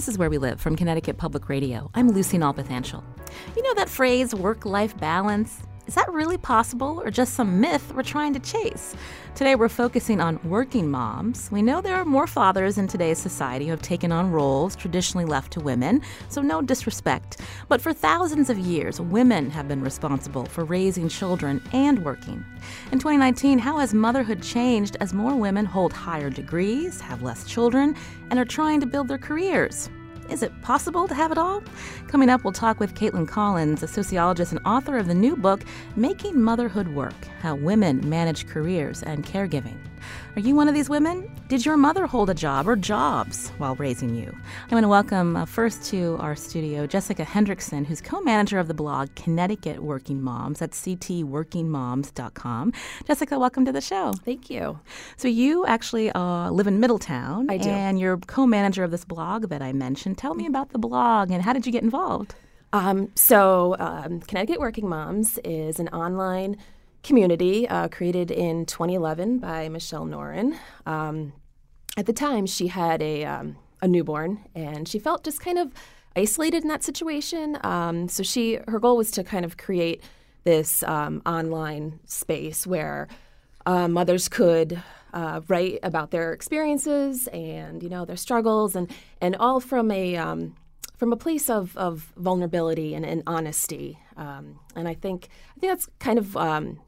This is Where We Live from Connecticut Public Radio. I'm Lucy Nalpathanchil. You know that phrase, work life balance? Is that really possible or just some myth we're trying to chase? Today we're focusing on working moms. We know there are more fathers in today's society who have taken on roles traditionally left to women, so no disrespect. But for thousands of years, women have been responsible for raising children and working. In 2019, how has motherhood changed as more women hold higher degrees, have less children, and are trying to build their careers? Is it possible to have it all? Coming up, we'll talk with Caitlin Collins, a sociologist and author of the new book, Making Motherhood Work How Women Manage Careers and Caregiving. Are you one of these women? Did your mother hold a job or jobs while raising you? I'm going to welcome uh, first to our studio Jessica Hendrickson, who's co manager of the blog Connecticut Working Moms at ctworkingmoms.com. Jessica, welcome to the show. Thank you. So, you actually uh, live in Middletown. I do. And you're co manager of this blog that I mentioned. Tell me about the blog and how did you get involved? Um, so, um, Connecticut Working Moms is an online community uh, created in 2011 by Michelle Noehren. Um, at the time, she had a, um, a newborn, and she felt just kind of isolated in that situation. Um, so she her goal was to kind of create this um, online space where uh, mothers could uh, write about their experiences and you know their struggles and and all from a um, from a place of, of vulnerability and, and honesty. Um, and I think I think that's kind of um,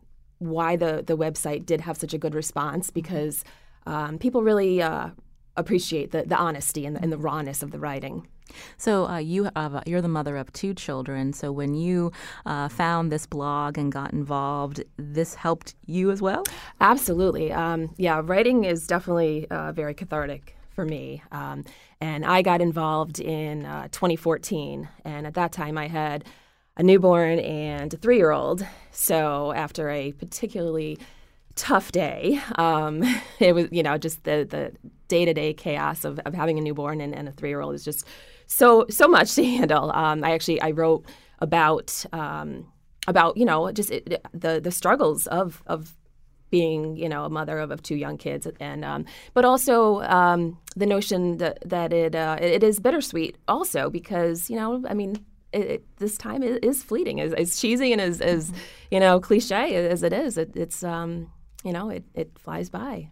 why the the website did have such a good response because um, people really uh, appreciate the, the honesty and the, and the rawness of the writing. So uh, you have, you're the mother of two children. So when you uh, found this blog and got involved, this helped you as well. Absolutely, um, yeah. Writing is definitely uh, very cathartic for me, um, and I got involved in uh, 2014. And at that time, I had a newborn and a three-year-old. So after a particularly tough day. Um, it was, you know, just the the day to day chaos of, of having a newborn and, and a three year old is just so so much to handle. Um, I actually I wrote about um, about you know just it, the the struggles of of being you know a mother of, of two young kids and um, but also um, the notion that that it uh, it is bittersweet also because you know I mean it, it, this time is fleeting as, as cheesy and as, as mm-hmm. you know cliche as it is it, it's um, you know, it, it flies by.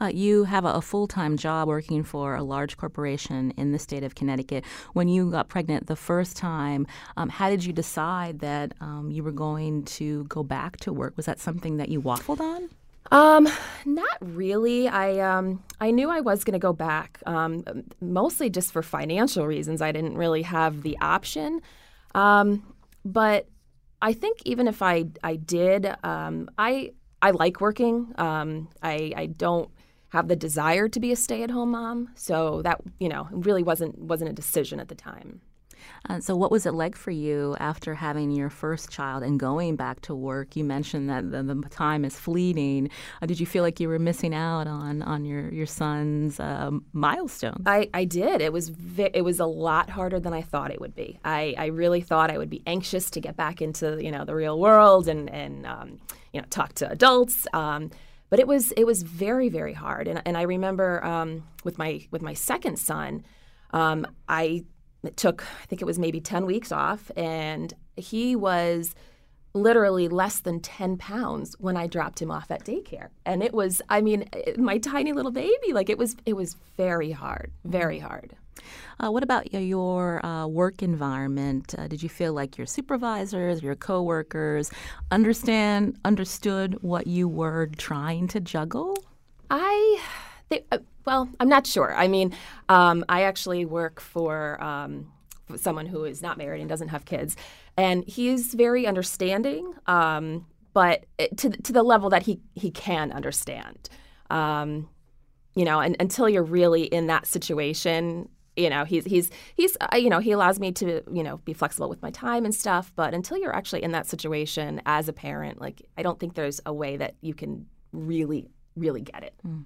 Uh, you have a, a full time job working for a large corporation in the state of Connecticut. When you got pregnant the first time, um, how did you decide that um, you were going to go back to work? Was that something that you waffled on? Um, not really. I um, I knew I was going to go back, um, mostly just for financial reasons. I didn't really have the option, um, but I think even if I I did, um, I I like working. Um, I, I don't have the desire to be a stay-at-home mom, so that you know really wasn't wasn't a decision at the time. Uh, so, what was it like for you after having your first child and going back to work? You mentioned that the, the time is fleeting. Uh, did you feel like you were missing out on on your your son's uh, milestones? I, I did. It was vi- it was a lot harder than I thought it would be. I, I really thought I would be anxious to get back into you know the real world and and um, you know talk to adults. Um, but it was it was very very hard. And, and I remember um, with my with my second son. Um, I it took, I think it was maybe 10 weeks off, and he was literally less than 10 pounds when I dropped him off at daycare. And it was, I mean, my tiny little baby, like it was, it was very hard, very hard. Uh, what about your uh, work environment? Uh, did you feel like your supervisors, your coworkers understand, understood what you were trying to juggle? I, they, uh, well, I'm not sure. I mean, um, I actually work for um, someone who is not married and doesn't have kids, and he's very understanding, um, but to to the level that he he can understand. Um, you know, and until you're really in that situation, you know he's he's he's uh, you know he allows me to you know be flexible with my time and stuff but until you're actually in that situation as a parent like i don't think there's a way that you can really really get it. Mm.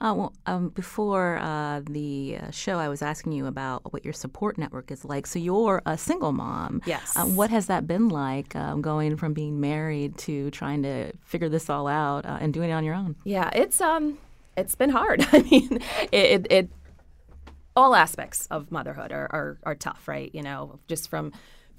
Uh, well, um, before uh, the uh, show, I was asking you about what your support network is like. So you're a single mom. Yes. Uh, what has that been like, um, going from being married to trying to figure this all out uh, and doing it on your own? Yeah, it's um, it's been hard. I mean, it, it, it all aspects of motherhood are, are, are tough, right? You know, just from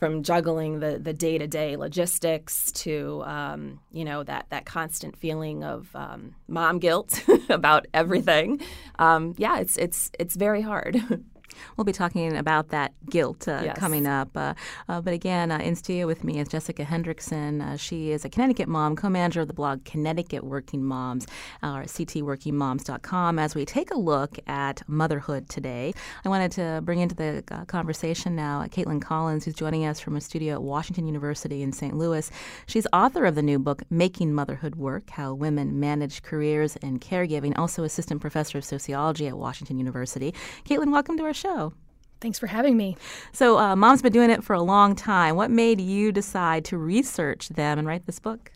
from juggling the the day to day logistics to um, you know that that constant feeling of um, mom guilt about everything. Um, yeah, it's it's it's very hard. We'll be talking about that guilt uh, yes. coming up. Uh, uh, but again, uh, in studio with me is Jessica Hendrickson. Uh, she is a Connecticut mom, co manager of the blog Connecticut Working Moms, or ctworkingmoms.com. As we take a look at motherhood today, I wanted to bring into the uh, conversation now Caitlin Collins, who's joining us from a studio at Washington University in St. Louis. She's author of the new book, Making Motherhood Work How Women Manage Careers and Caregiving, also assistant professor of sociology at Washington University. Caitlin, welcome to our show. Thanks for having me. So, uh, mom's been doing it for a long time. What made you decide to research them and write this book?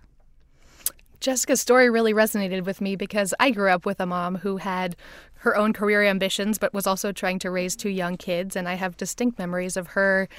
Jessica's story really resonated with me because I grew up with a mom who had her own career ambitions, but was also trying to raise two young kids. And I have distinct memories of her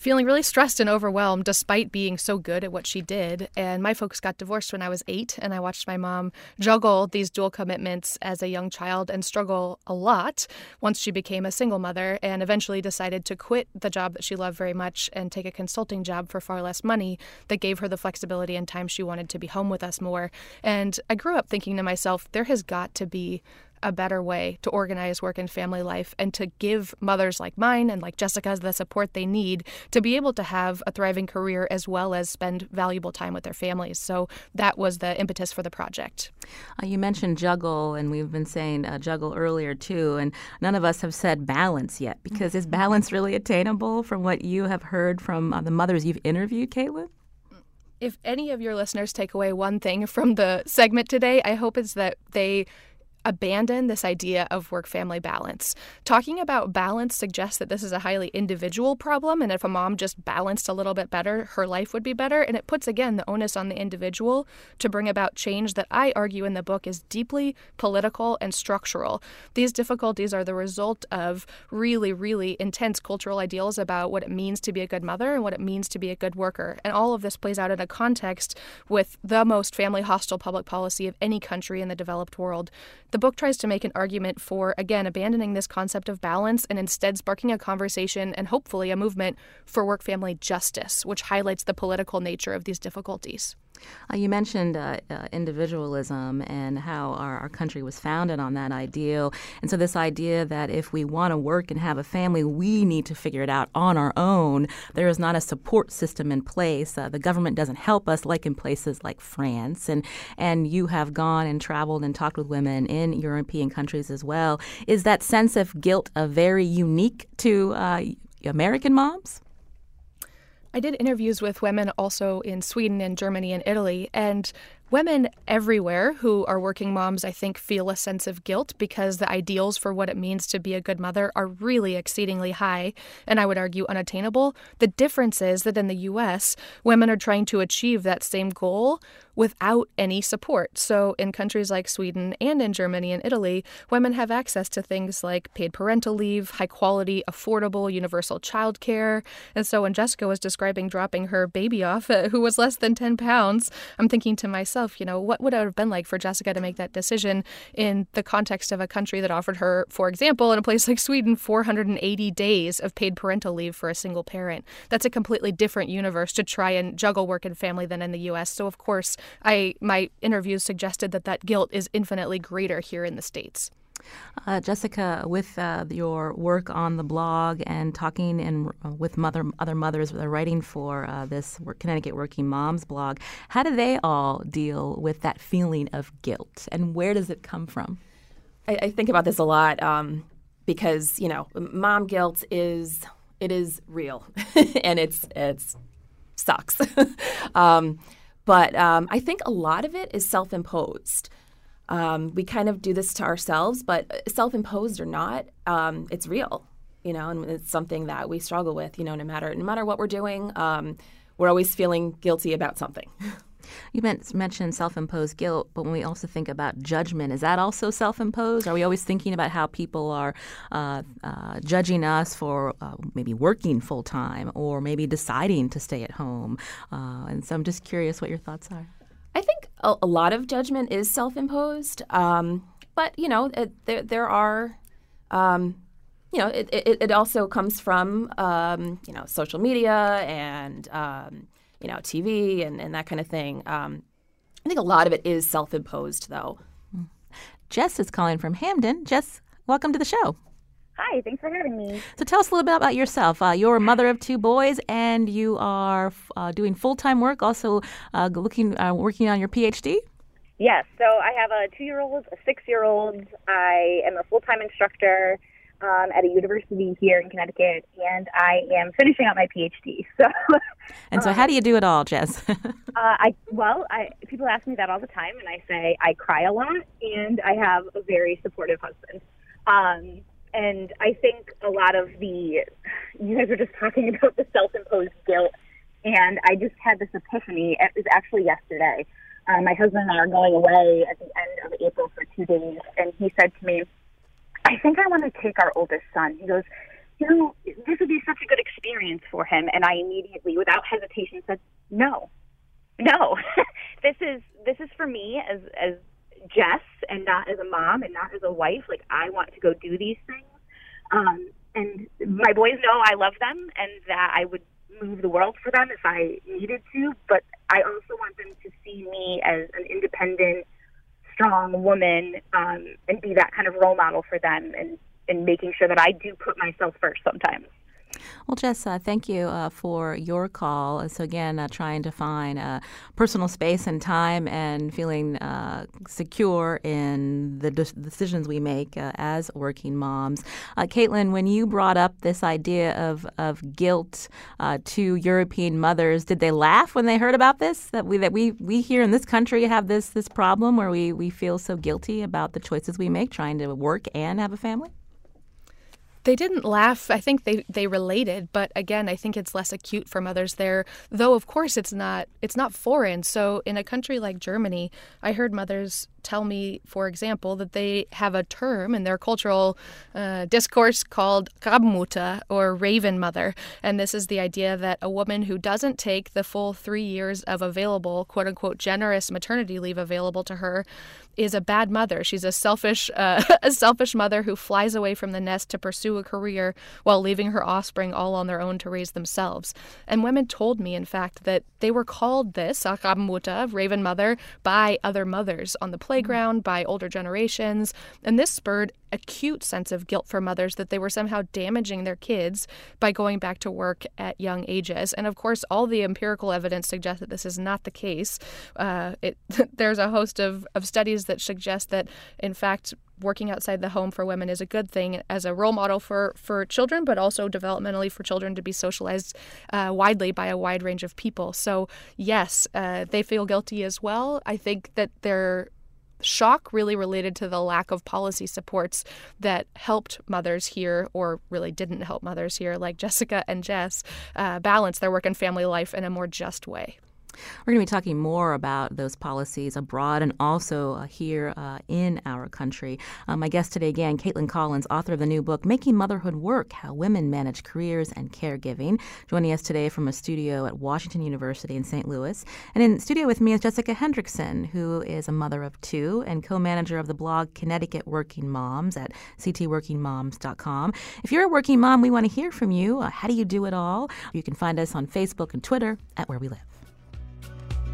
feeling really stressed and overwhelmed despite being so good at what she did. And my folks got divorced when I was eight, and I watched my mom juggle these dual commitments as a young child and struggle a lot once she became a single mother and eventually decided to quit the job that she loved very much and take a consulting job for far less money that gave her the flexibility and time she wanted to be home with us more. And I grew up thinking to myself, there has got to be a better way to organize work and family life and to give mothers like mine and like Jessica's the support they need to be able to have a thriving career as well as spend valuable time with their families. So that was the impetus for the project. Uh, you mentioned juggle, and we've been saying uh, juggle earlier too, and none of us have said balance yet because is balance really attainable from what you have heard from uh, the mothers you've interviewed, Caitlin? If any of your listeners take away one thing from the segment today, I hope it's that they abandon this idea of work family balance. Talking about balance suggests that this is a highly individual problem, and if a mom just balanced a little bit better, her life would be better. And it puts, again, the onus on the individual to bring about change that I argue in the book is deeply political and structural. These difficulties are the result of really, really intense cultural ideals about what it means to be a good mother and what it means to be a good worker. And all of this plays out in a context with the most family hostile public policy of any country in the developed world. The book tries to make an argument for, again, abandoning this concept of balance and instead sparking a conversation and hopefully a movement for work family justice, which highlights the political nature of these difficulties. Uh, you mentioned uh, uh, individualism and how our, our, country was founded on that ideal. And so, this idea that if we want to work and have a family, we need to figure it out on our own. There is not a support system in place. Uh, the government doesn't help us, like in places like France. And, and you have gone and traveled and talked with women in European countries as well. Is that sense of guilt a very unique to uh, American moms? I did interviews with women also in Sweden and Germany and Italy, and Women everywhere who are working moms, I think, feel a sense of guilt because the ideals for what it means to be a good mother are really exceedingly high, and I would argue unattainable. The difference is that in the US, women are trying to achieve that same goal without any support. So, in countries like Sweden and in Germany and Italy, women have access to things like paid parental leave, high quality, affordable, universal childcare. And so, when Jessica was describing dropping her baby off, who was less than 10 pounds, I'm thinking to myself, you know, what would it have been like for Jessica to make that decision in the context of a country that offered her, for example, in a place like Sweden, 480 days of paid parental leave for a single parent? That's a completely different universe to try and juggle work and family than in the U.S. So, of course, I my interviews suggested that that guilt is infinitely greater here in the states. Uh, Jessica, with uh, your work on the blog and talking in, uh, with mother, other mothers that are writing for uh, this Connecticut Working Moms blog, how do they all deal with that feeling of guilt, and where does it come from? I, I think about this a lot um, because you know, mom guilt is it is real, and it's it's sucks. um, but um, I think a lot of it is self-imposed. Um, we kind of do this to ourselves, but self imposed or not, um, it's real. you know, and it's something that we struggle with. You know, no matter no matter what we're doing, um, we're always feeling guilty about something. You mentioned self imposed guilt, but when we also think about judgment, is that also self imposed? Are we always thinking about how people are uh, uh, judging us for uh, maybe working full time or maybe deciding to stay at home? Uh, and so I'm just curious what your thoughts are. I think a, a lot of judgment is self imposed, um, but you know, it, there, there are. Um, you know, it, it, it, also comes from, um, you know, social media and, um, you know, TV and, and that kind of thing. Um, I think a lot of it is self imposed, though. Jess is calling from Hamden. Jess, welcome to the show. Hi, thanks for having me. So tell us a little bit about yourself. Uh, you're a mother of two boys, and you are uh, doing full time work, also uh, looking uh, working on your PhD. Yes. So I have a two year old, a six year old. I am a full time instructor um, at a university here in Connecticut, and I am finishing up my PhD. So, and so, um, how do you do it all, Jess? uh, I well, I people ask me that all the time, and I say I cry a lot, and I have a very supportive husband. Um, and I think a lot of the you guys were just talking about the self-imposed guilt, and I just had this epiphany. It was actually yesterday. Um, my husband and I are going away at the end of April for two days, and he said to me I think I want to take our oldest son. He goes, you know, this would be such a good experience for him. And I immediately, without hesitation, said, no, no, this is this is for me as as Jess, and not as a mom, and not as a wife. Like I want to go do these things. Um, and my boys know I love them, and that I would move the world for them if I needed to. But I also want them to see me as an independent strong woman um, and be that kind of role model for them and, and making sure that I do put myself first sometimes. Well, Jess, uh, thank you uh, for your call. So, again, uh, trying to find uh, personal space and time and feeling uh, secure in the de- decisions we make uh, as working moms. Caitlin, when you brought up this idea of, of guilt to European mothers, did they laugh when they heard about this? That we that we, we here in this country have this this problem where we, we feel so guilty about the choices we make trying to work and have a family? They didn't laugh. I think they, they related, but again, I think it's less acute for mothers there. Though of course it's not it's not foreign. So in a country like Germany, I heard mothers tell me, for example, that they have a term in their cultural uh, discourse called Rabenmutter or Raven Mother. And this is the idea that a woman who doesn't take the full three years of available, quote unquote, generous maternity leave available to her is a bad mother. She's a selfish, uh, a selfish mother who flies away from the nest to pursue a career while leaving her offspring all on their own to raise themselves. And women told me, in fact, that they were called this, Rabenmutter, Raven Mother, by other mothers on the playground, by older generations. And this spurred acute sense of guilt for mothers that they were somehow damaging their kids by going back to work at young ages. And of course, all the empirical evidence suggests that this is not the case. Uh, it, there's a host of, of studies that suggest that, in fact, working outside the home for women is a good thing as a role model for, for children, but also developmentally for children to be socialized uh, widely by a wide range of people. So, yes, uh, they feel guilty as well. I think that they're shock really related to the lack of policy supports that helped mothers here, or really didn't help mothers here, like Jessica and Jess, uh, balance their work and family life in a more just way. We're going to be talking more about those policies abroad and also uh, here uh, in our country. Um, my guest today, again, Caitlin Collins, author of the new book, Making Motherhood Work How Women Manage Careers and Caregiving. Joining us today from a studio at Washington University in St. Louis. And in studio with me is Jessica Hendrickson, who is a mother of two and co manager of the blog Connecticut Working Moms at ctworkingmoms.com. If you're a working mom, we want to hear from you. Uh, how do you do it all? You can find us on Facebook and Twitter at Where We Live.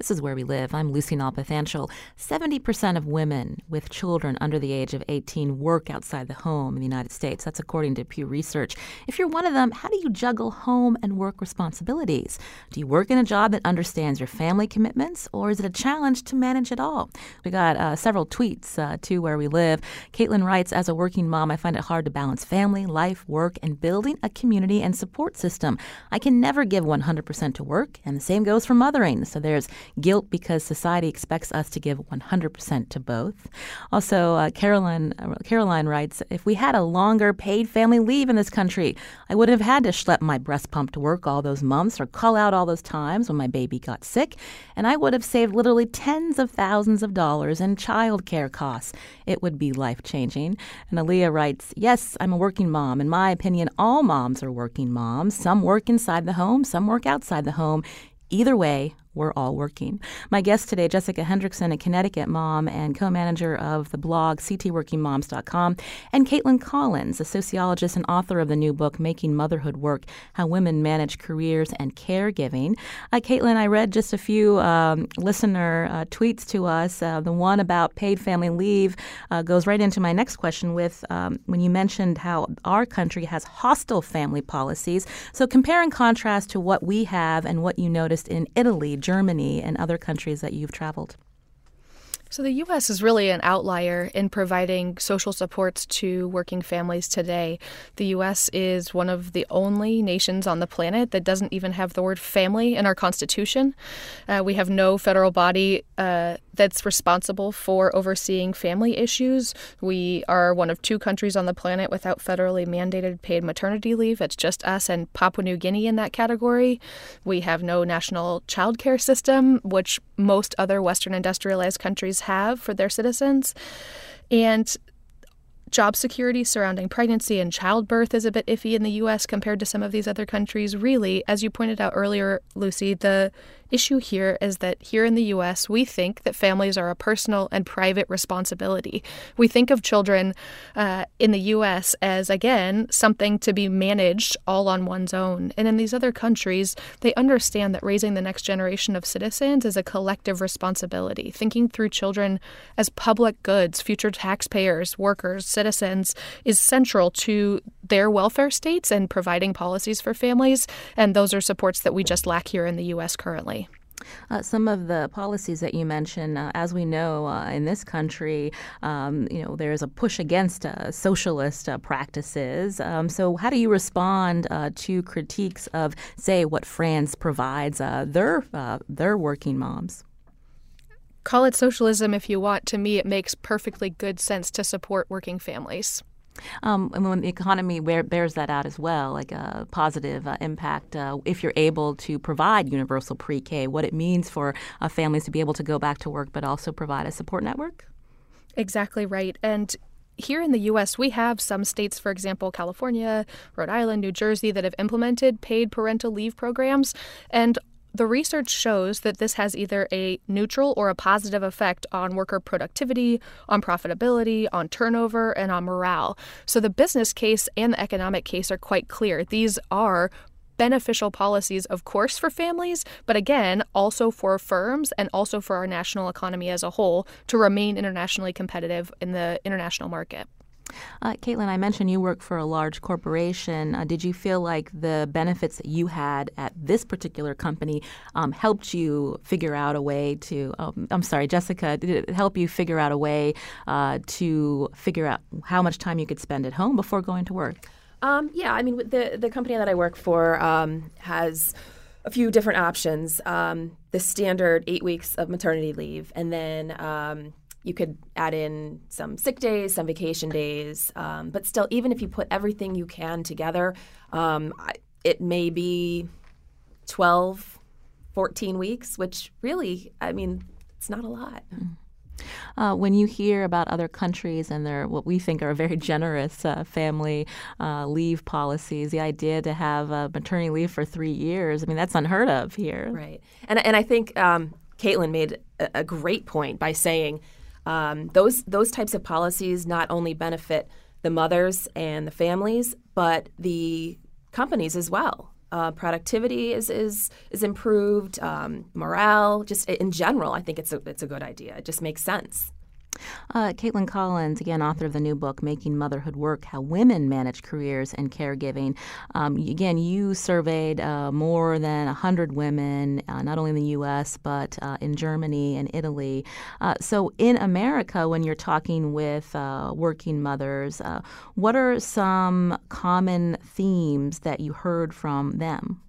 This is Where We Live. I'm Lucy Nalpathanchil. 70% of women with children under the age of 18 work outside the home in the United States. That's according to Pew Research. If you're one of them, how do you juggle home and work responsibilities? Do you work in a job that understands your family commitments, or is it a challenge to manage it all? We got uh, several tweets uh, to Where We Live. Caitlin writes As a working mom, I find it hard to balance family, life, work, and building a community and support system. I can never give 100% to work, and the same goes for mothering. So there's guilt because society expects us to give 100% to both. Also, uh, Caroline, uh, Caroline writes If we had a longer paid family leave in this country, I would have had to schlep my breast pump to work all those months or call out all those times when my baby got sick, and I would have saved literally tens of thousands of dollars in child care costs. It would be life changing. And Aaliyah writes Yes, I'm a working mom. In my opinion, all moms are working moms. Some work inside the home, some work outside the home. Either way, we're all working. My guest today, Jessica Hendrickson, a Connecticut mom and co manager of the blog ctworkingmoms.com, and Caitlin Collins, a sociologist and author of the new book, Making Motherhood Work How Women Manage Careers and Caregiving. Uh, Caitlin, I read just a few um, listener uh, tweets to us. Uh, the one about paid family leave uh, goes right into my next question with um, when you mentioned how our country has hostile family policies. So compare and contrast to what we have and what you noticed in Italy Germany, and other countries that you've traveled? So, the U.S. is really an outlier in providing social supports to working families today. The U.S. is one of the only nations on the planet that doesn't even have the word family in our Constitution. Uh, we have no federal body uh, that's responsible for overseeing family issues. We are one of two countries on the planet without federally mandated paid maternity leave. It's just us and Papua New Guinea in that category. We have no national child care system, which most other Western industrialized countries have for their citizens. And job security surrounding pregnancy and childbirth is a bit iffy in the US compared to some of these other countries. Really, as you pointed out earlier, Lucy, the issue here is that here in the US, we think that families are a personal and private responsibility. We think of children uh, in the US as, again, something to be managed all on one's own. And in these other countries, they understand that raising the next generation of citizens is a collective responsibility. Thinking through children as public goods, future taxpayers, workers, citizens, is central to their welfare states and providing policies for families. And those are supports that we just lack here in the U.S. currently. Uh, some of the policies that you mentioned, uh, as we know uh, in this country, um, you know, there's a push against uh, socialist uh, practices. Um, so, how do you respond uh, to critiques of, say, what France provides their their working moms? Call it socialism if you want. To me, it makes perfectly good sense to support working families. Um, and when the economy bears that out as well, like a positive uh, impact, uh, if you're able to provide universal pre K, what it means for uh, families to be able to go back to work but also provide a support network? Exactly right. And here in the US, we have some states, for example, California, Rhode Island, New Jersey, that have implemented paid parental leave programs. And the research shows that this has either a neutral or a positive effect on worker productivity, on profitability, on turnover, and on morale. So the business case and the economic case are quite clear. These are beneficial policies, of course, for families, but again, also for firms and also for our national economy as a whole to remain internationally competitive in the international market. Uh, Caitlin, I mentioned you work for a large corporation. Uh, did you feel like the benefits that you had at this particular company um, helped you figure out a way to? Um, I'm sorry, Jessica. Did it help you figure out a way uh, to figure out how much time you could spend at home before going to work? Um, yeah, I mean, the the company that I work for um, has a few different options. Um, the standard eight weeks of maternity leave, and then um, you could add in some sick days, some vacation days, um, but still, even if you put everything you can together, um, it may be 12, 14 weeks, which really, I mean, it's not a lot. Uh, when you hear about other countries and their what we think are very generous uh, family uh, leave policies, the idea to have maternity leave for three years, I mean, that's unheard of here. Right. And, and I think um, Caitlin made a, a great point by saying um, those those types of policies not only benefit the mothers and the families, but the companies as well. Uh, productivity is is is improved. Um, morale, just in general, I think it's a it's a good idea. It just makes sense. Uh, Caitlin Collins, again, author of the new book, Making Motherhood Work How Women Manage Careers and Caregiving. Um, again, you surveyed uh, more than 100 women, uh, not only in the U.S., but uh, in Germany and Italy. Uh, so, in America, when you're talking with uh, working mothers, what are some common themes that you heard from them?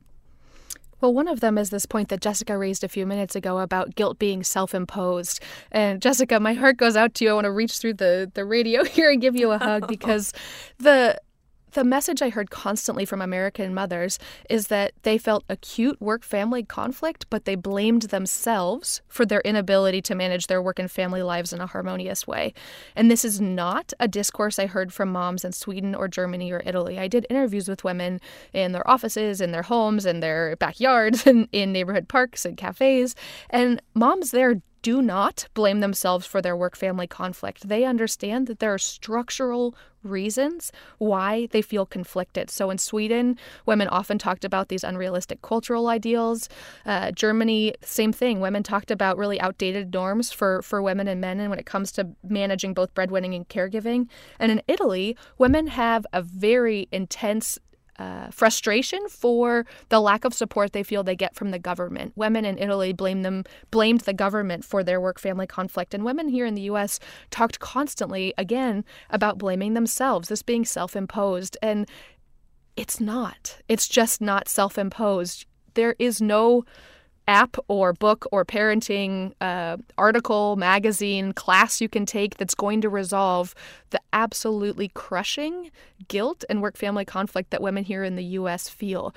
Well, one of them is this point that Jessica raised a few minutes ago about guilt being self imposed. And Jessica, my heart goes out to you. I want to reach through the, the radio here and give you a hug because the the message I heard constantly from American mothers is that they felt acute work family conflict, but they blamed themselves for their inability to manage their work and family lives in a harmonious way. And this is not a discourse I heard from moms in Sweden or Germany or Italy. I did interviews with women in their offices, in their homes, in their backyards, and in neighborhood parks and cafes. And moms there do not blame themselves for their work family conflict. They understand that there are structural reasons why they feel conflicted. So in Sweden, women often talked about these unrealistic cultural ideals. Uh, Germany, same thing. Women talked about really outdated norms for, for women and men and when it comes to managing both breadwinning and caregiving. And in Italy, women have a very intense uh, frustration for the lack of support they feel they get from the government. Women in Italy blame them blamed the government for their work-family conflict, and women here in the U.S. talked constantly again about blaming themselves, this being self-imposed, and it's not. It's just not self-imposed. There is no app or book or parenting uh, article, magazine, class you can take that's going to resolve the absolutely crushing guilt and work family conflict that women here in the US feel.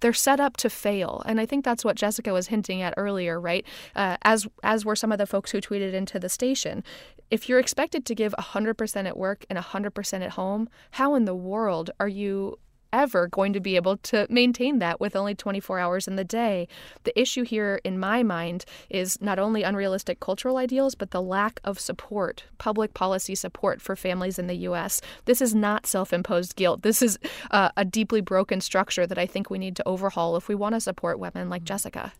They're set up to fail and i think that's what jessica was hinting at earlier right? Uh, as as were some of the folks who tweeted into the station. If you're expected to give 100% at work and 100% at home how in the world are you ever going to be able to maintain that with only 24 hours in the day. The issue here, in my mind, is not only unrealistic cultural ideals, but the lack of support, public policy support for families in the U.S. This is not self imposed guilt. This is uh, a deeply broken structure that I think we need to overhaul if we want to support women like Jessica.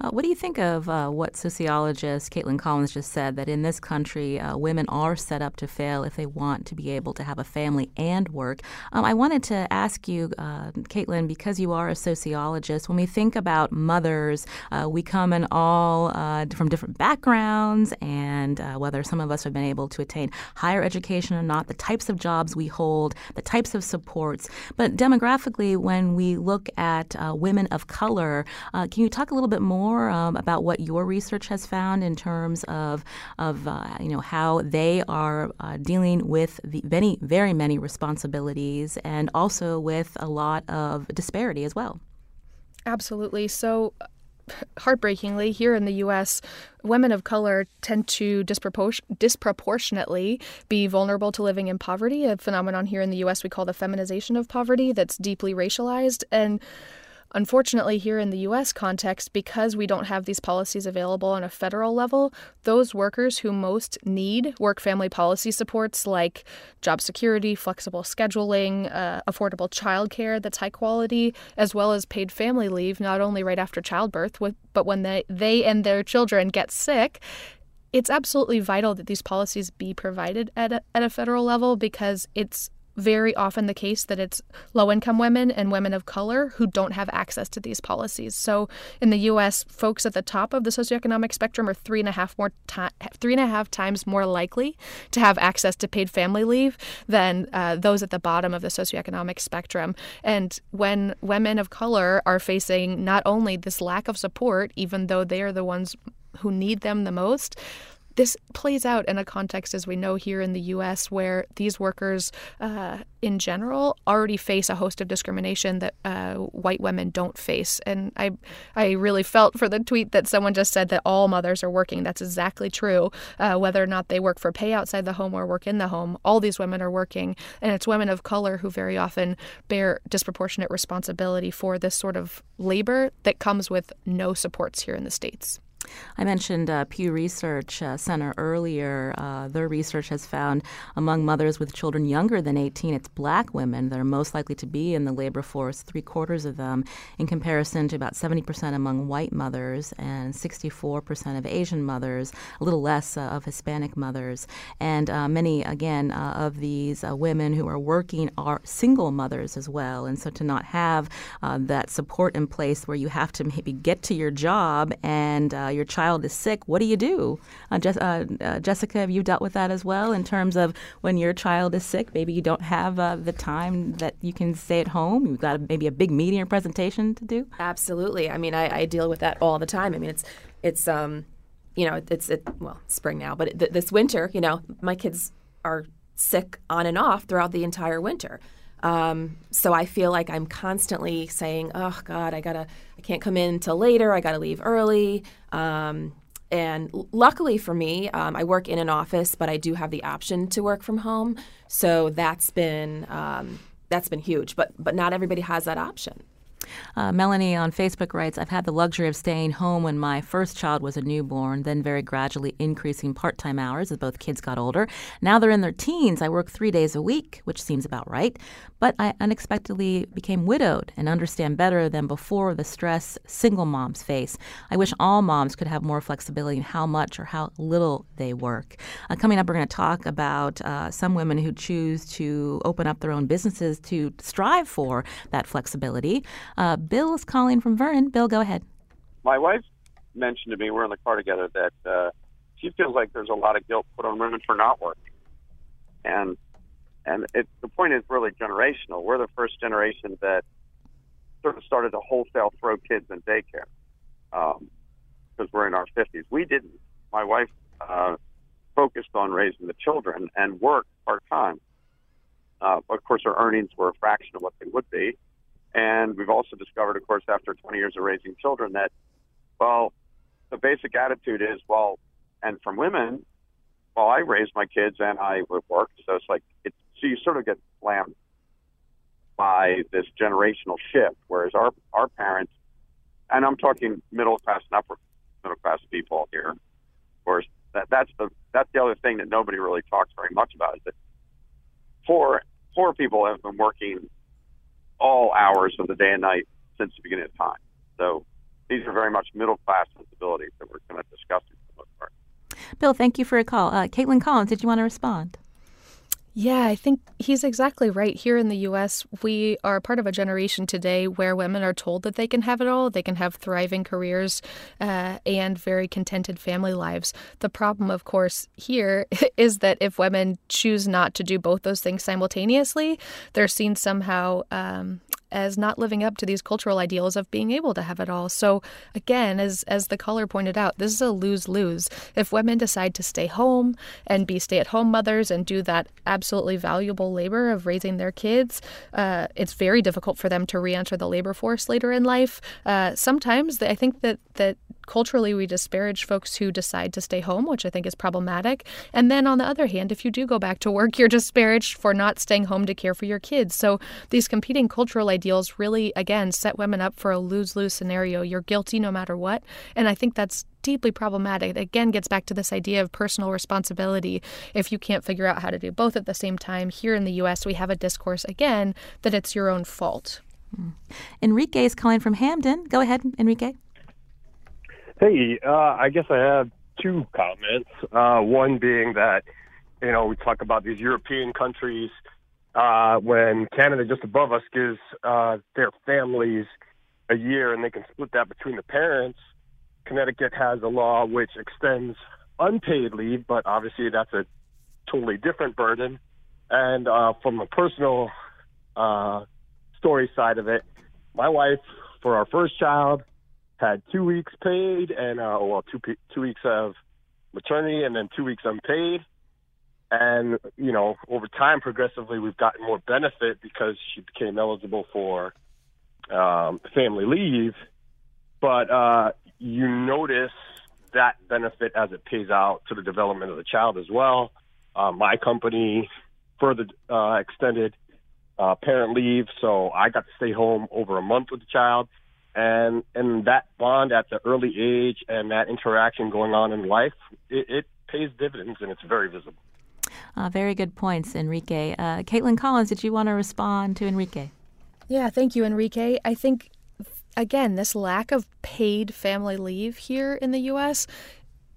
Uh, what do you think of uh, what sociologist Caitlin Collins just said that in this country, uh, women are set up to fail if they want to be able to have a family and work? Um, I wanted to ask you, uh, Caitlin, because you are a sociologist, when we think about mothers, uh, we come in all uh, from different backgrounds, and whether some of us have been able to attain higher education or not, the types of jobs we hold, the types of supports. But demographically, when we look at women of color, can you talk a little bit bit more um, about what your research has found in terms of of uh, you know how they are uh, dealing with the many, very many responsibilities, and also with a lot of disparity as well. Absolutely. So heartbreakingly, here in the U.S., women of color tend to dispropor- disproportionately be vulnerable to living in poverty, a phenomenon here in the U.S. we call the feminization of poverty that's deeply racialized. And Unfortunately, here in the US context, because we don't have these policies available on a federal level, those workers who most need work family policy supports like job security, flexible scheduling, uh, affordable childcare that's high quality, as well as paid family leave, not only right after childbirth, but when they, they and their children get sick, it's absolutely vital that these policies be provided at a, at a federal level because it's very often the case that it's low income women and women of color who don't have access to these policies. So in the US, folks at the top of the socioeconomic spectrum are three and a half more ti- three and a half times more likely to have access to paid family leave than uh, those at the bottom of the socioeconomic spectrum. And when women of color are facing not only this lack of support, even though they are the ones who need them the most, this plays out in a context, as we know here in the U.S., where these workers, uh, in general, already face a host of discrimination that uh, white women don't face. And I, I really felt for the tweet that someone just said that all mothers are working. That's exactly true. Uh, whether or not they work for pay outside the home or work in the home, all these women are working, and it's women of color who very often bear disproportionate responsibility for this sort of labor that comes with no supports here in the states. I mentioned uh, Pew Research uh, Center earlier. Uh, their research has found among mothers with children younger than 18, it's black women that are most likely to be in the labor force, three quarters of them, in comparison to about 70% among white mothers and 64% of Asian mothers, a little less uh, of Hispanic mothers. And uh, many, again, uh, of these women who are working are single mothers as well. And so to not have that support in place where you have to maybe get to your job and your child is sick, what do you do? Uh, Je- uh, uh, Jessica, have you dealt with that as well in terms of when your child is sick? Maybe you don't have uh, the time that you can stay at home. You've got maybe a big meeting or presentation to do. Absolutely. I mean, I, I, deal with that all the time. I mean, it's it's um, you know, it's it well, spring now, but it, this winter, you know, my kids are sick on and off throughout the entire winter. Um, so I feel like I'm constantly saying, "Oh God, I gotta, I can't come in until later. I gotta leave early." Um, and luckily for me, um, I work in an office, but I do have the option to work from home. So that's been um, that's been huge. But but not everybody has that option. Uh, Melanie on Facebook writes I've had the luxury of staying home when my first child was a newborn, then very gradually increasing part time hours as both kids got older. Now they're in their teens. I work three days a week, which seems about right. But I unexpectedly became widowed and understand better than before the stress single moms face. I wish all moms could have more flexibility in how much or how little they work. Uh, coming up, we're going to talk about uh, some women who choose to open up their own businesses to strive for that flexibility. Uh, Bill is calling from Vernon. Bill, go ahead. My wife mentioned to me, we're in the car together, that uh, she feels like there's a lot of guilt put on women for not working. And and it, the point is really generational. We're the first generation that sort of started to wholesale throw kids in daycare because um, we're in our 50s. We didn't. My wife uh, focused on raising the children and worked part time. Uh, of course, her earnings were a fraction of what they would be. And we've also discovered, of course, after 20 years of raising children, that, well, the basic attitude is, well, and from women, well, I raised my kids and I would work. So it's like, it's, so you sort of get slammed by this generational shift. Whereas our, our parents, and I'm talking middle class and upper middle class people here, of course, that, that's the, that's the other thing that nobody really talks very much about is that poor, poor people have been working all hours of the day and night since the beginning of time. So these are very much middle class sensibilities that we're going to discuss for the most part. Bill, thank you for your call. Uh, Caitlin Collins, did you want to respond? Yeah, I think he's exactly right. Here in the US, we are part of a generation today where women are told that they can have it all. They can have thriving careers uh, and very contented family lives. The problem, of course, here is that if women choose not to do both those things simultaneously, they're seen somehow um, as not living up to these cultural ideals of being able to have it all. So again, as as the caller pointed out, this is a lose-lose. If women decide to stay home and be stay-at-home mothers and do that absolutely valuable labor of raising their kids, uh, it's very difficult for them to re-enter the labor force later in life. Uh, sometimes I think that that culturally we disparage folks who decide to stay home, which I think is problematic. And then on the other hand, if you do go back to work, you're disparaged for not staying home to care for your kids. So these competing cultural ideals really, again, set women up for a lose lose scenario. You're guilty no matter what. And I think that's deeply problematic. It again gets back to this idea of personal responsibility. If you can't figure out how to do both at the same time, here in the US, we have a discourse again that it's your own fault. Mm. Enrique is calling from Hamden. Go ahead, Enrique. Hey, uh, I guess I have two comments. Uh, one being that, you know, we talk about these European countries uh, when Canada, just above us, gives uh, their families a year and they can split that between the parents. Connecticut has a law which extends unpaid leave, but obviously that's a totally different burden. And uh, from a personal uh, story side of it, my wife, for our first child, had two weeks paid and uh, well two two weeks of maternity and then two weeks unpaid. And you know, over time, progressively, we've gotten more benefit because she became eligible for um, family leave. But uh, you notice that benefit as it pays out to the development of the child as well. Uh, my company further uh, extended uh, parent leave, so I got to stay home over a month with the child and and that bond at the early age and that interaction going on in life, it, it pays dividends and it's very visible. Uh, very good points, Enrique. Uh, Caitlin Collins, did you want to respond to Enrique? Yeah, thank you, Enrique. I think again, this lack of paid family leave here in the U.S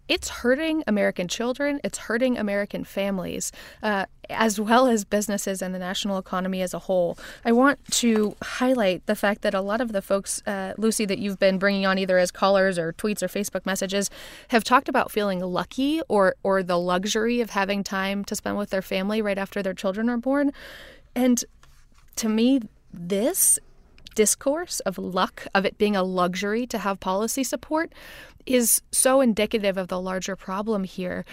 it's hurting American children, it's hurting American families, uh, as well as businesses and the national economy as a whole. I want to highlight the fact that a lot of the folks, uh, Lucy, that you've been bringing on either as callers or tweets or Facebook messages, have talked about feeling lucky or or the luxury of having time to spend with their family right after their children are born, and to me, this discourse of luck, of it being a luxury to have policy support, is so indicative of the larger problem here.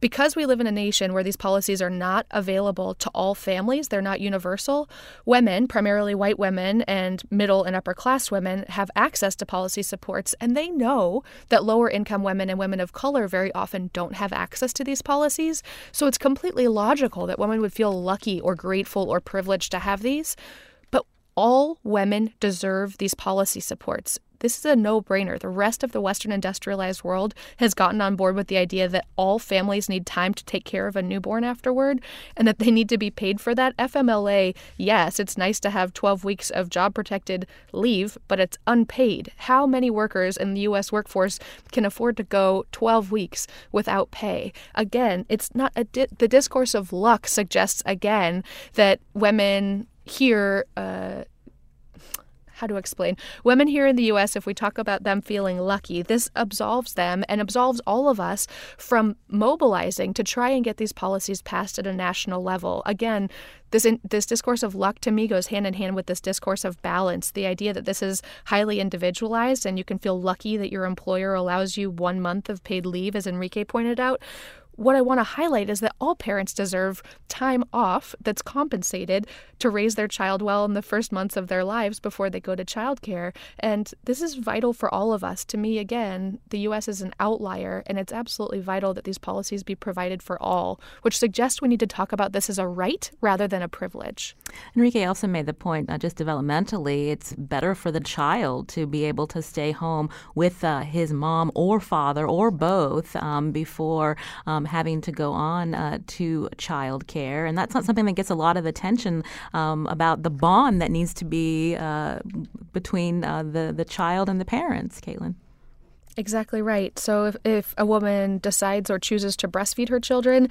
Because we live in a nation where these policies are not available to all families, they're not universal, women, primarily white women and middle and upper class women, have access to policy supports. And they know that lower income women and women of color very often don't have access to these policies. So it's completely logical that women would feel lucky or grateful or privileged to have these. All women deserve these policy supports. This is a no brainer. The rest of the Western industrialized world has gotten on board with the idea that all families need time to take care of a newborn afterward and that they need to be paid for that. FMLA, yes, it's nice to have 12 weeks of job protected leave, but it's unpaid. How many workers in the U.S. workforce can afford to go 12 weeks without pay? Again, it's not a di- the discourse of luck suggests again that women here. Uh, how to explain. Women here in the US if we talk about them feeling lucky this absolves them and absolves all of us from mobilizing to try and get these policies passed at a national level. Again this in, this discourse of luck to me goes hand in hand with this discourse of balance the idea that this is highly individualized and you can feel lucky that your employer allows you 1 month of paid leave as Enrique pointed out what I want to highlight is that all parents deserve time off that's compensated to raise their child well in the first months of their lives before they go to childcare. And this is vital for all of us. To me, again, the U.S. is an outlier, and it's absolutely vital that these policies be provided for all, which suggests we need to talk about this as a right rather than a privilege. Enrique also made the point, uh, just developmentally, it's better for the child to be able to stay home with uh, his mom or father or both um, before um, having to go on uh, to child care. And that's not something that gets a lot of attention um, about the bond that needs to be uh, between uh, the, the child and the parents, Caitlin. Exactly right. So if, if a woman decides or chooses to breastfeed her children,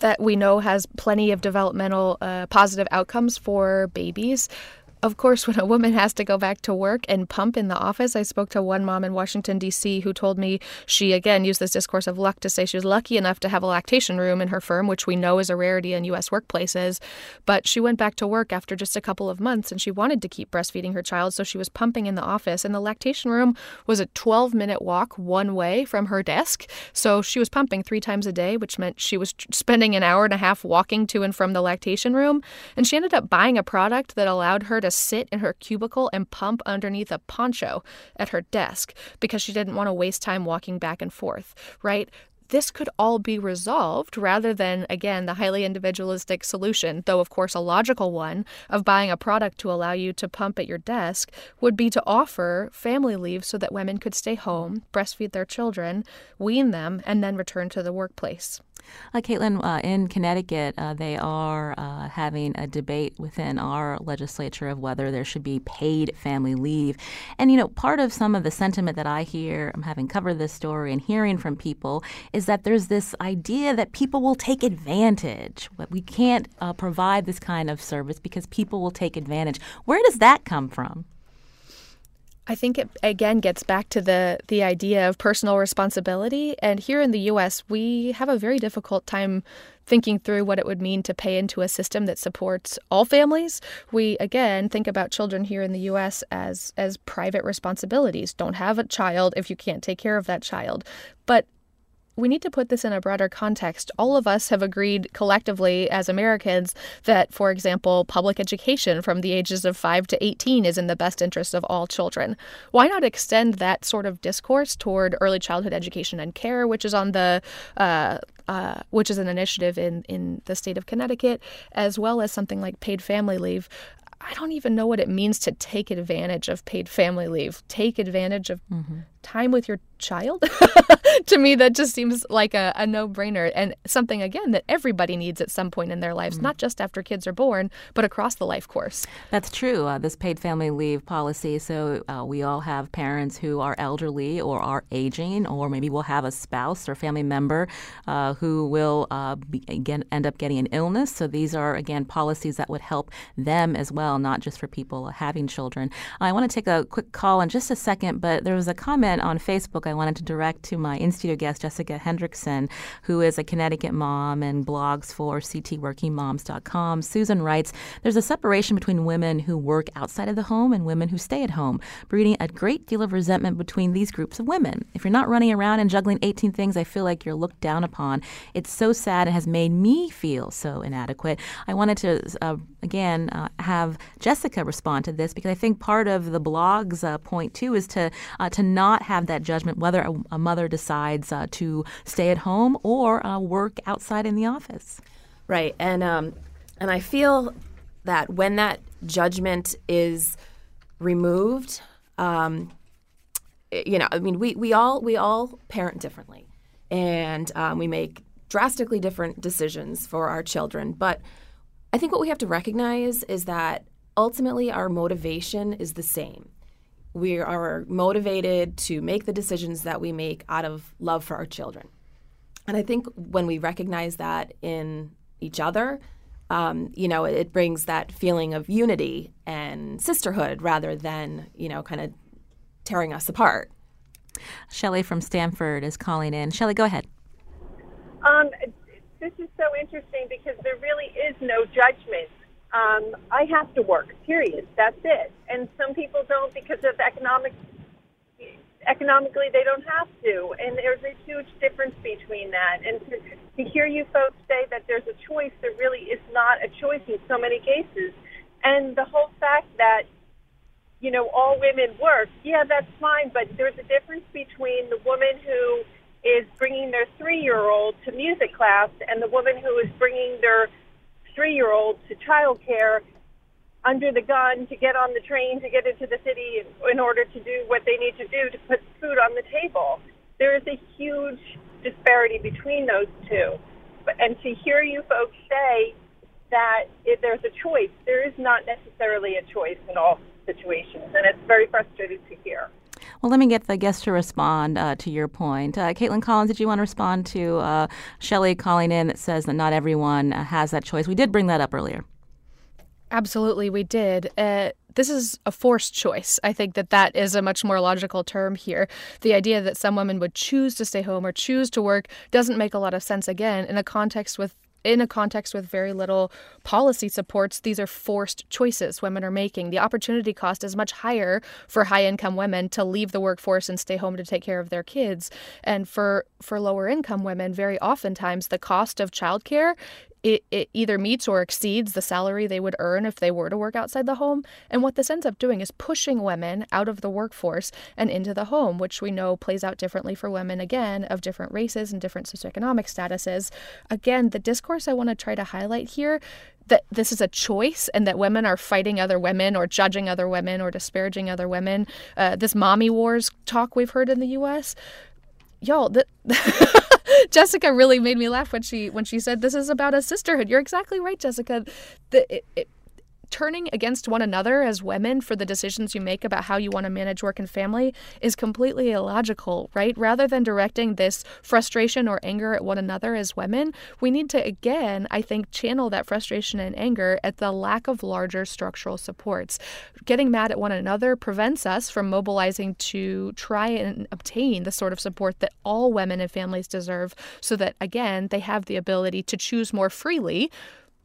that we know has plenty of developmental uh, positive outcomes for babies of course, when a woman has to go back to work and pump in the office, I spoke to one mom in Washington, D.C., who told me she, again, used this discourse of luck to say she was lucky enough to have a lactation room in her firm, which we know is a rarity in U.S. workplaces. But she went back to work after just a couple of months and she wanted to keep breastfeeding her child, so she was pumping in the office. And the lactation room was a 12 minute walk one way from her desk. So she was pumping three times a day, which meant she was spending an hour and a half walking to and from the lactation room. And she ended up buying a product that allowed her to to sit in her cubicle and pump underneath a poncho at her desk because she didn't want to waste time walking back and forth, right? this could all be resolved rather than, again, the highly individualistic solution, though, of course, a logical one of buying a product to allow you to pump at your desk, would be to offer family leave so that women could stay home, breastfeed their children, wean them, and then return to the workplace. Uh, Caitlin, uh, in Connecticut, uh, they are uh, having a debate within our legislature of whether there should be paid family leave. And, you know, part of some of the sentiment that I hear, I'm having covered this story and hearing from people, is that there's this idea that people will take advantage. We can't uh, provide this kind of service because people will take advantage. Where does that come from? I think it again gets back to the the idea of personal responsibility. And here in the U.S., we have a very difficult time thinking through what it would mean to pay into a system that supports all families. We again think about children here in the US as as private responsibilities. Don't have a child if you can't take care of that child. But we need to put this in a broader context. All of us have agreed collectively as Americans that, for example, public education from the ages of 5 to 18 is in the best interest of all children. Why not extend that sort of discourse toward early childhood education and care, which is on the uh, uh, which is an initiative in, in the state of Connecticut, as well as something like paid family leave. I don't even know what it means to take advantage of paid family leave, take advantage of mm-hmm. Time with your child. to me, that just seems like a, a no brainer and something, again, that everybody needs at some point in their lives, mm-hmm. not just after kids are born, but across the life course. That's true. Uh, this paid family leave policy. So uh, we all have parents who are elderly or are aging, or maybe we'll have a spouse or family member uh, who will uh, be, again, end up getting an illness. So these are, again, policies that would help them as well, not just for people having children. I want to take a quick call in just a second, but there was a comment on Facebook I wanted to direct to my in studio guest, Jessica Hendrickson, who is a Connecticut mom and blogs for ctworkingmoms.com. Susan writes There's a separation between women who work outside of the home and women who stay at home, breeding a great deal of resentment between these groups of women. If you're not running around and juggling 18 things, I feel like you're looked down upon. It's so sad and has made me feel so inadequate. I wanted to, uh, again, uh, have Jessica respond to this because I think part of the blog's uh, point too is to uh, to not have that judgment whether a, a mother decides uh, to stay at home or uh, work outside in the office. Right, and um, and I feel that when that judgment is removed, um, you know, I mean, we, we all we all parent differently, and um, we make drastically different decisions for our children. But I think what we have to recognize is that ultimately our motivation is the same. We are motivated to make the decisions that we make out of love for our children. And I think when we recognize that in each other, um, you know, it brings that feeling of unity and sisterhood rather than, you know, kind of tearing us apart. Shelley from Stamford is calling in. Shelley, go ahead. Um, this is so interesting because there really is no judgment. Um, I have to work, period. That's it. And some people don't because of economic. Economically, they don't have to, and there's a huge difference between that. And to, to hear you folks say that there's a choice, there really is not a choice in so many cases. And the whole fact that you know, all women work. Yeah, that's fine, but there's a difference between the woman who is bringing their three year old to music class and the woman who is bringing their three year old to childcare under the gun to get on the train to get into the city in order to do what they need to do to put food on the table. There is a huge disparity between those two. And to hear you folks say that if there's a choice, there is not necessarily a choice in all situations, and it's very frustrating to hear. Well, let me get the guests to respond uh, to your point. Uh, Caitlin Collins, did you want to respond to uh, Shelley calling in that says that not everyone uh, has that choice? We did bring that up earlier. Absolutely, we did. Uh, this is a forced choice. I think that that is a much more logical term here. The idea that some women would choose to stay home or choose to work doesn't make a lot of sense, again, in a context with in a context with very little policy supports, these are forced choices women are making. The opportunity cost is much higher for high income women to leave the workforce and stay home to take care of their kids. And for, for lower income women, very oftentimes the cost of childcare it, it either meets or exceeds the salary they would earn if they were to work outside the home. And what this ends up doing is pushing women out of the workforce and into the home, which we know plays out differently for women, again, of different races and different socioeconomic statuses. Again, the discourse I want to try to highlight here that this is a choice and that women are fighting other women or judging other women or disparaging other women. Uh, this mommy wars talk we've heard in the U.S. Y'all, the Jessica really made me laugh when she when she said this is about a sisterhood. You're exactly right, Jessica. The, it, it, turning against one another as women for the decisions you make about how you want to manage work and family is completely illogical, right? Rather than directing this frustration or anger at one another as women, we need to, again, I think, channel that frustration and anger at the lack of larger structural supports. Getting mad at one another prevents us from mobilizing to try and obtain the sort of support that all women and families deserve so that, again, they have the ability to choose more freely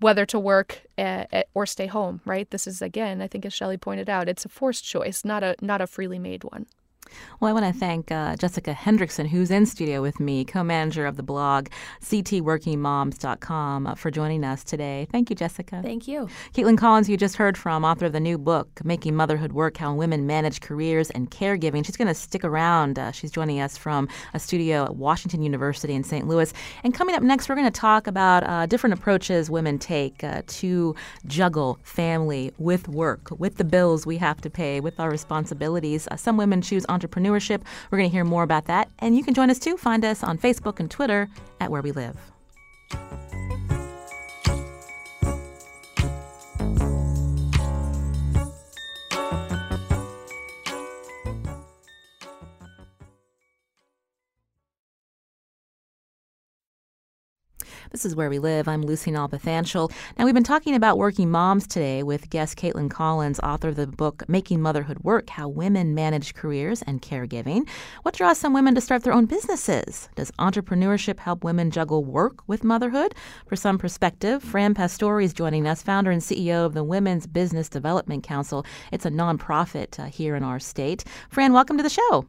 whether to work at, at, or stay home, right? This is again, I think as Shelley pointed out, it's a forced choice, not a not a freely made one. Well, I want to thank uh, Jessica Hendrickson, who's in studio with me, co manager of the blog ctworkingmoms.com, uh, for joining us today. Thank you, Jessica. Thank you. Caitlin Collins, you just heard from, author of the new book, Making Motherhood Work How Women Manage Careers and Caregiving. She's going to stick around. Uh, she's joining us from a studio at Washington University in St. Louis. And coming up next, we're going to talk about uh, different approaches women take uh, to juggle family with work, with the bills we have to pay, with our responsibilities. Some women choose entrepreneurship. We're going to hear more about that. And you can join us too. Find us on Facebook and Twitter at Where We Live. This is Where We Live. I'm Lucy Nalpathanchil. Now, we've been talking about working moms today with guest Caitlin Collins, author of the book Making Motherhood Work How Women Manage Careers and Caregiving. What draws some women to start their own businesses? Does entrepreneurship help women juggle work with motherhood? For some perspective, Fran Pastore is joining us, founder and CEO of the Women's Business Development Council. It's a nonprofit uh, here in our state. Fran, welcome to the show.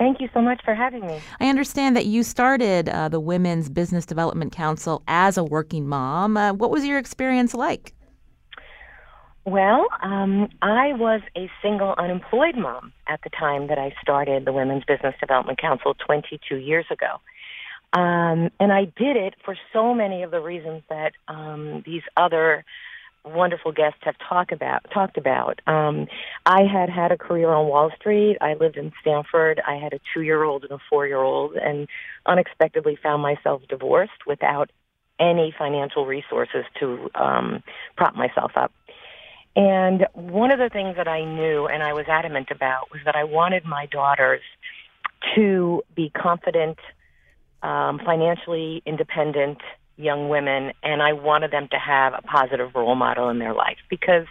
Thank you so much for having me. I understand that you started uh, the Women's Business Development Council as a working mom. Uh, what was your experience like? Well, um, I was a single unemployed mom at the time that I started the Women's Business Development Council 22 years ago. Um, and I did it for so many of the reasons that um, these other wonderful guests have talked about talked about. Um, I had had a career on Wall Street. I lived in Stamford. I had a two year old and a four year old, and unexpectedly found myself divorced without any financial resources to um, prop myself up. And one of the things that I knew and I was adamant about was that I wanted my daughters to be confident, um, financially independent, young women, and I wanted them to have a positive role model in their life because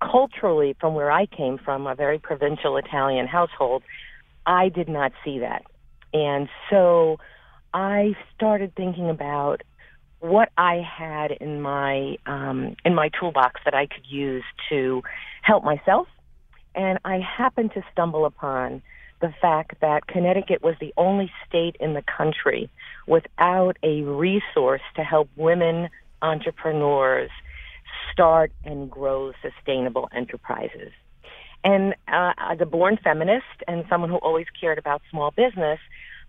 culturally, from where I came from, a very provincial Italian household, I did not see that. And so I started thinking about what I had in my um, in my toolbox that I could use to help myself, and I happened to stumble upon the fact that Connecticut was the only state in the country without a resource to help women entrepreneurs start and grow sustainable enterprises. And uh, as a born feminist and someone who always cared about small business,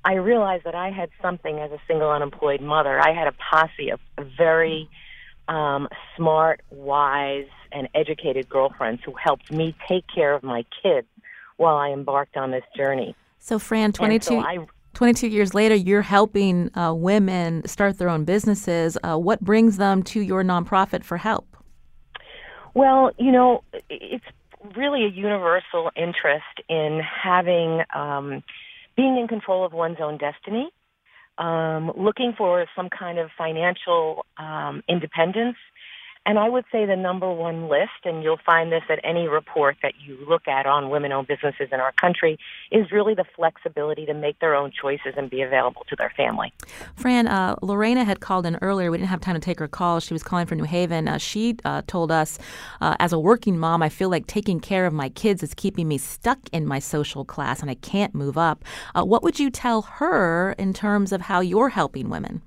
I realized that I had something as a single unemployed mother. I had a posse of very um, smart, wise, and educated girlfriends who helped me take care of my kids while I embarked on this journey. So, Fran, 22, so I, 22 years later, you're helping uh, women start their own businesses. Uh, what brings them to your nonprofit for help? Well, you know, it's really a universal interest in having, um, being in control of one's own destiny, um, looking for some kind of financial um, independence and I would say the number one list, and you'll find this at any report that you look at on women owned businesses in our country, is really the flexibility to make their own choices and be available to their family. Fran, uh, Lorena had called in earlier. We didn't have time to take her call. She was calling from New Haven. Uh, she uh, told us, uh, as a working mom, I feel like taking care of my kids is keeping me stuck in my social class and I can't move up. Uh, what would you tell her in terms of how you're helping women?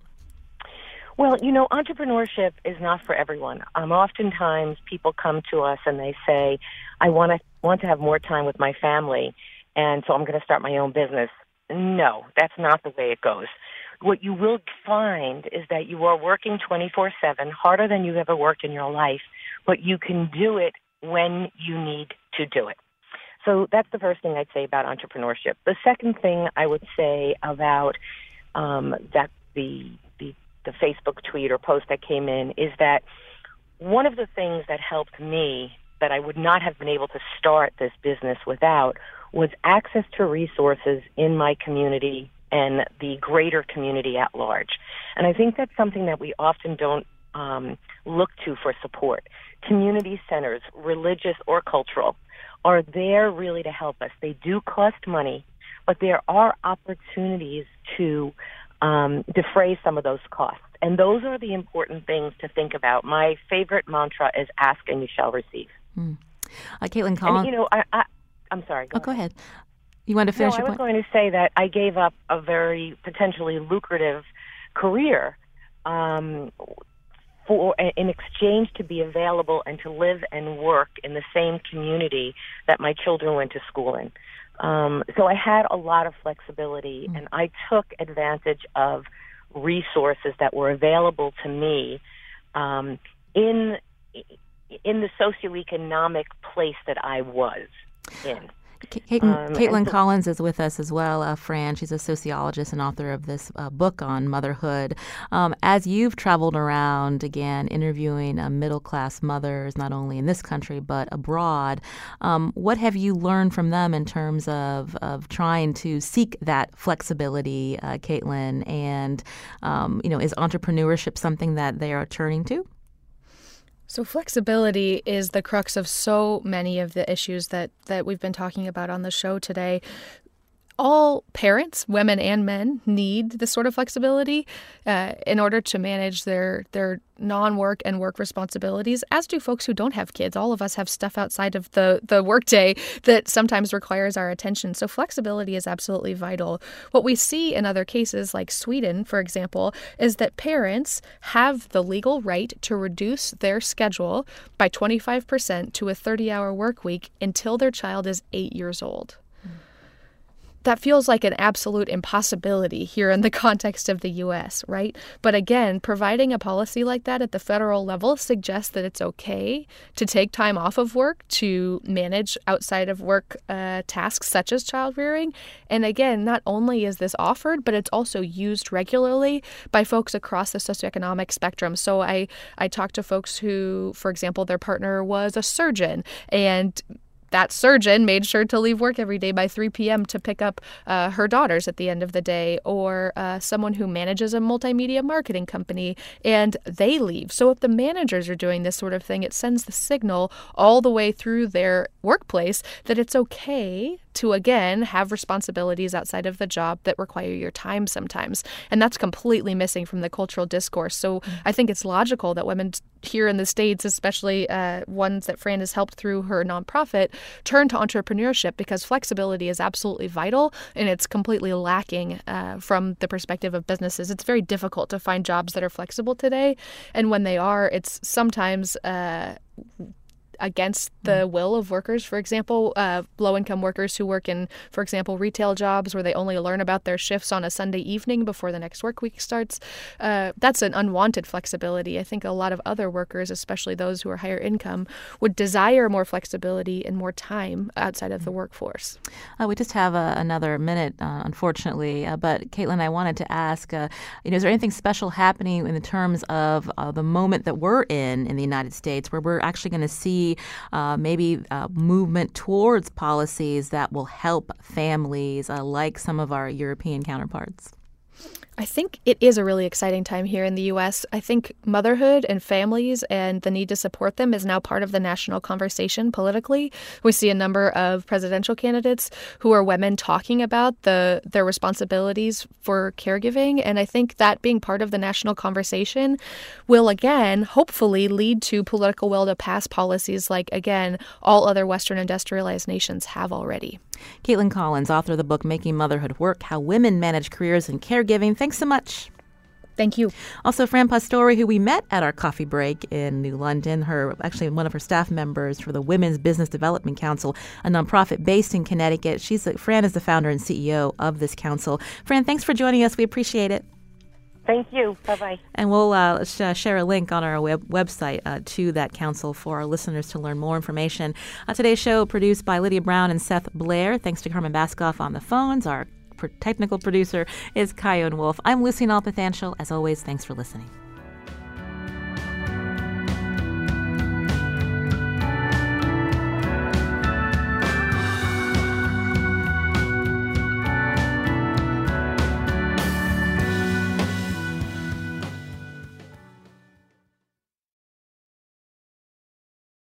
Well, you know, entrepreneurship is not for everyone. Um, oftentimes, people come to us and they say, "I want to want to have more time with my family, and so I'm going to start my own business." No, that's not the way it goes. What you will find is that you are working 24/7, harder than you've ever worked in your life, but you can do it when you need to do it. So that's the first thing I'd say about entrepreneurship. The second thing I would say about um, that the the Facebook tweet or post that came in is that one of the things that helped me that I would not have been able to start this business without was access to resources in my community and the greater community at large. And I think that's something that we often don't um, look to for support. Community centers, religious or cultural, are there really to help us. They do cost money, but there are opportunities to um, defray some of those costs. And those are the important things to think about. My favorite mantra is ask and you shall receive. Hmm. Uh, Caitlin Collins. You know, I, I, am sorry. Go oh, go ahead. You want to finish no, I was point? going to say that I gave up a very potentially lucrative career um, for in exchange to be available and to live and work in the same community that my children went to school in. Um, so I had a lot of flexibility, and I took advantage of resources that were available to me um, in in the socioeconomic place that I was in. Caitlin, Um, Caitlin so- Collins is with us as well, uh, Fran. She's a sociologist and author of this uh, book on motherhood. Um, as you've traveled around again, interviewing uh, middle class mothers, not only in this country but abroad, um, what have you learned from them in terms of, of trying to seek that flexibility, uh, Caitlin? And, um, you know, is entrepreneurship something that they are turning to? So flexibility is the crux of so many of the issues that that we've been talking about on the show today. All parents, women and men, need this sort of flexibility uh, in order to manage their their non-work and work responsibilities. As do folks who don't have kids. All of us have stuff outside of the the workday that sometimes requires our attention. So flexibility is absolutely vital. What we see in other cases, like Sweden, for example, is that parents have the legal right to reduce their schedule by 25% to a 30-hour work week until their child is eight years old that feels like an absolute impossibility here in the context of the US, right? But again, providing a policy like that at the federal level suggests that it's okay to take time off of work to manage outside of work uh, tasks such as child rearing. And again, not only is this offered, but it's also used regularly by folks across the socioeconomic spectrum. So I, I talked to folks who, for example, their partner was a surgeon and that surgeon made sure to leave work every day by 3 p.m. to pick up uh, her daughters at the end of the day, or uh, someone who manages a multimedia marketing company and they leave. So, if the managers are doing this sort of thing, it sends the signal all the way through their workplace that it's okay to again have responsibilities outside of the job that require your time sometimes. And that's completely missing from the cultural discourse. So, I think it's logical that women here in the States, especially uh, ones that Fran has helped through her nonprofit, turn to entrepreneurship because flexibility is absolutely vital and it's completely lacking uh, from the perspective of businesses. It's very difficult to find jobs that are flexible today. And when they are, it's sometimes. Uh, against the will of workers. For example, uh, low income workers who work in, for example, retail jobs where they only learn about their shifts on a Sunday evening before the next work week starts. Uh, that's an unwanted flexibility. I think a lot of other workers, especially those who are higher income, would desire more flexibility and more time outside of the workforce. Uh, we just have uh, another minute, uh, unfortunately. Uh, but Caitlin, I wanted to ask, uh, you know, is there anything special happening in the terms of uh, the moment that we're in in the United States, where we're actually going to see Uh, maybe movement towards policies that will help families uh, like some of our European counterparts? I think it is a really exciting time here in the U.S. I think motherhood and families and the need to support them is now part of the national conversation politically. We see a number of presidential candidates who are women talking about the their responsibilities for caregiving, and I think that being part of the national conversation will again, hopefully, lead to political will to pass policies like again all other Western industrialized nations have already. Caitlin Collins, author of the book Making Motherhood Work How Women Manage Careers in Caregiving. Thanks so much. Thank you. Also, Fran Pastore, who we met at our coffee break in New London, her actually one of her staff members for the Women's Business Development Council, a nonprofit based in Connecticut. She's Fran is the founder and CEO of this council. Fran, thanks for joining us. We appreciate it. Thank you. Bye bye. And we'll uh, sh- share a link on our web- website uh, to that council for our listeners to learn more information. Uh, today's show produced by Lydia Brown and Seth Blair. Thanks to Carmen Baskauf on the phones. Our technical producer is Kyone Wolf. I'm Lucy Nalpathanchil. As always, thanks for listening.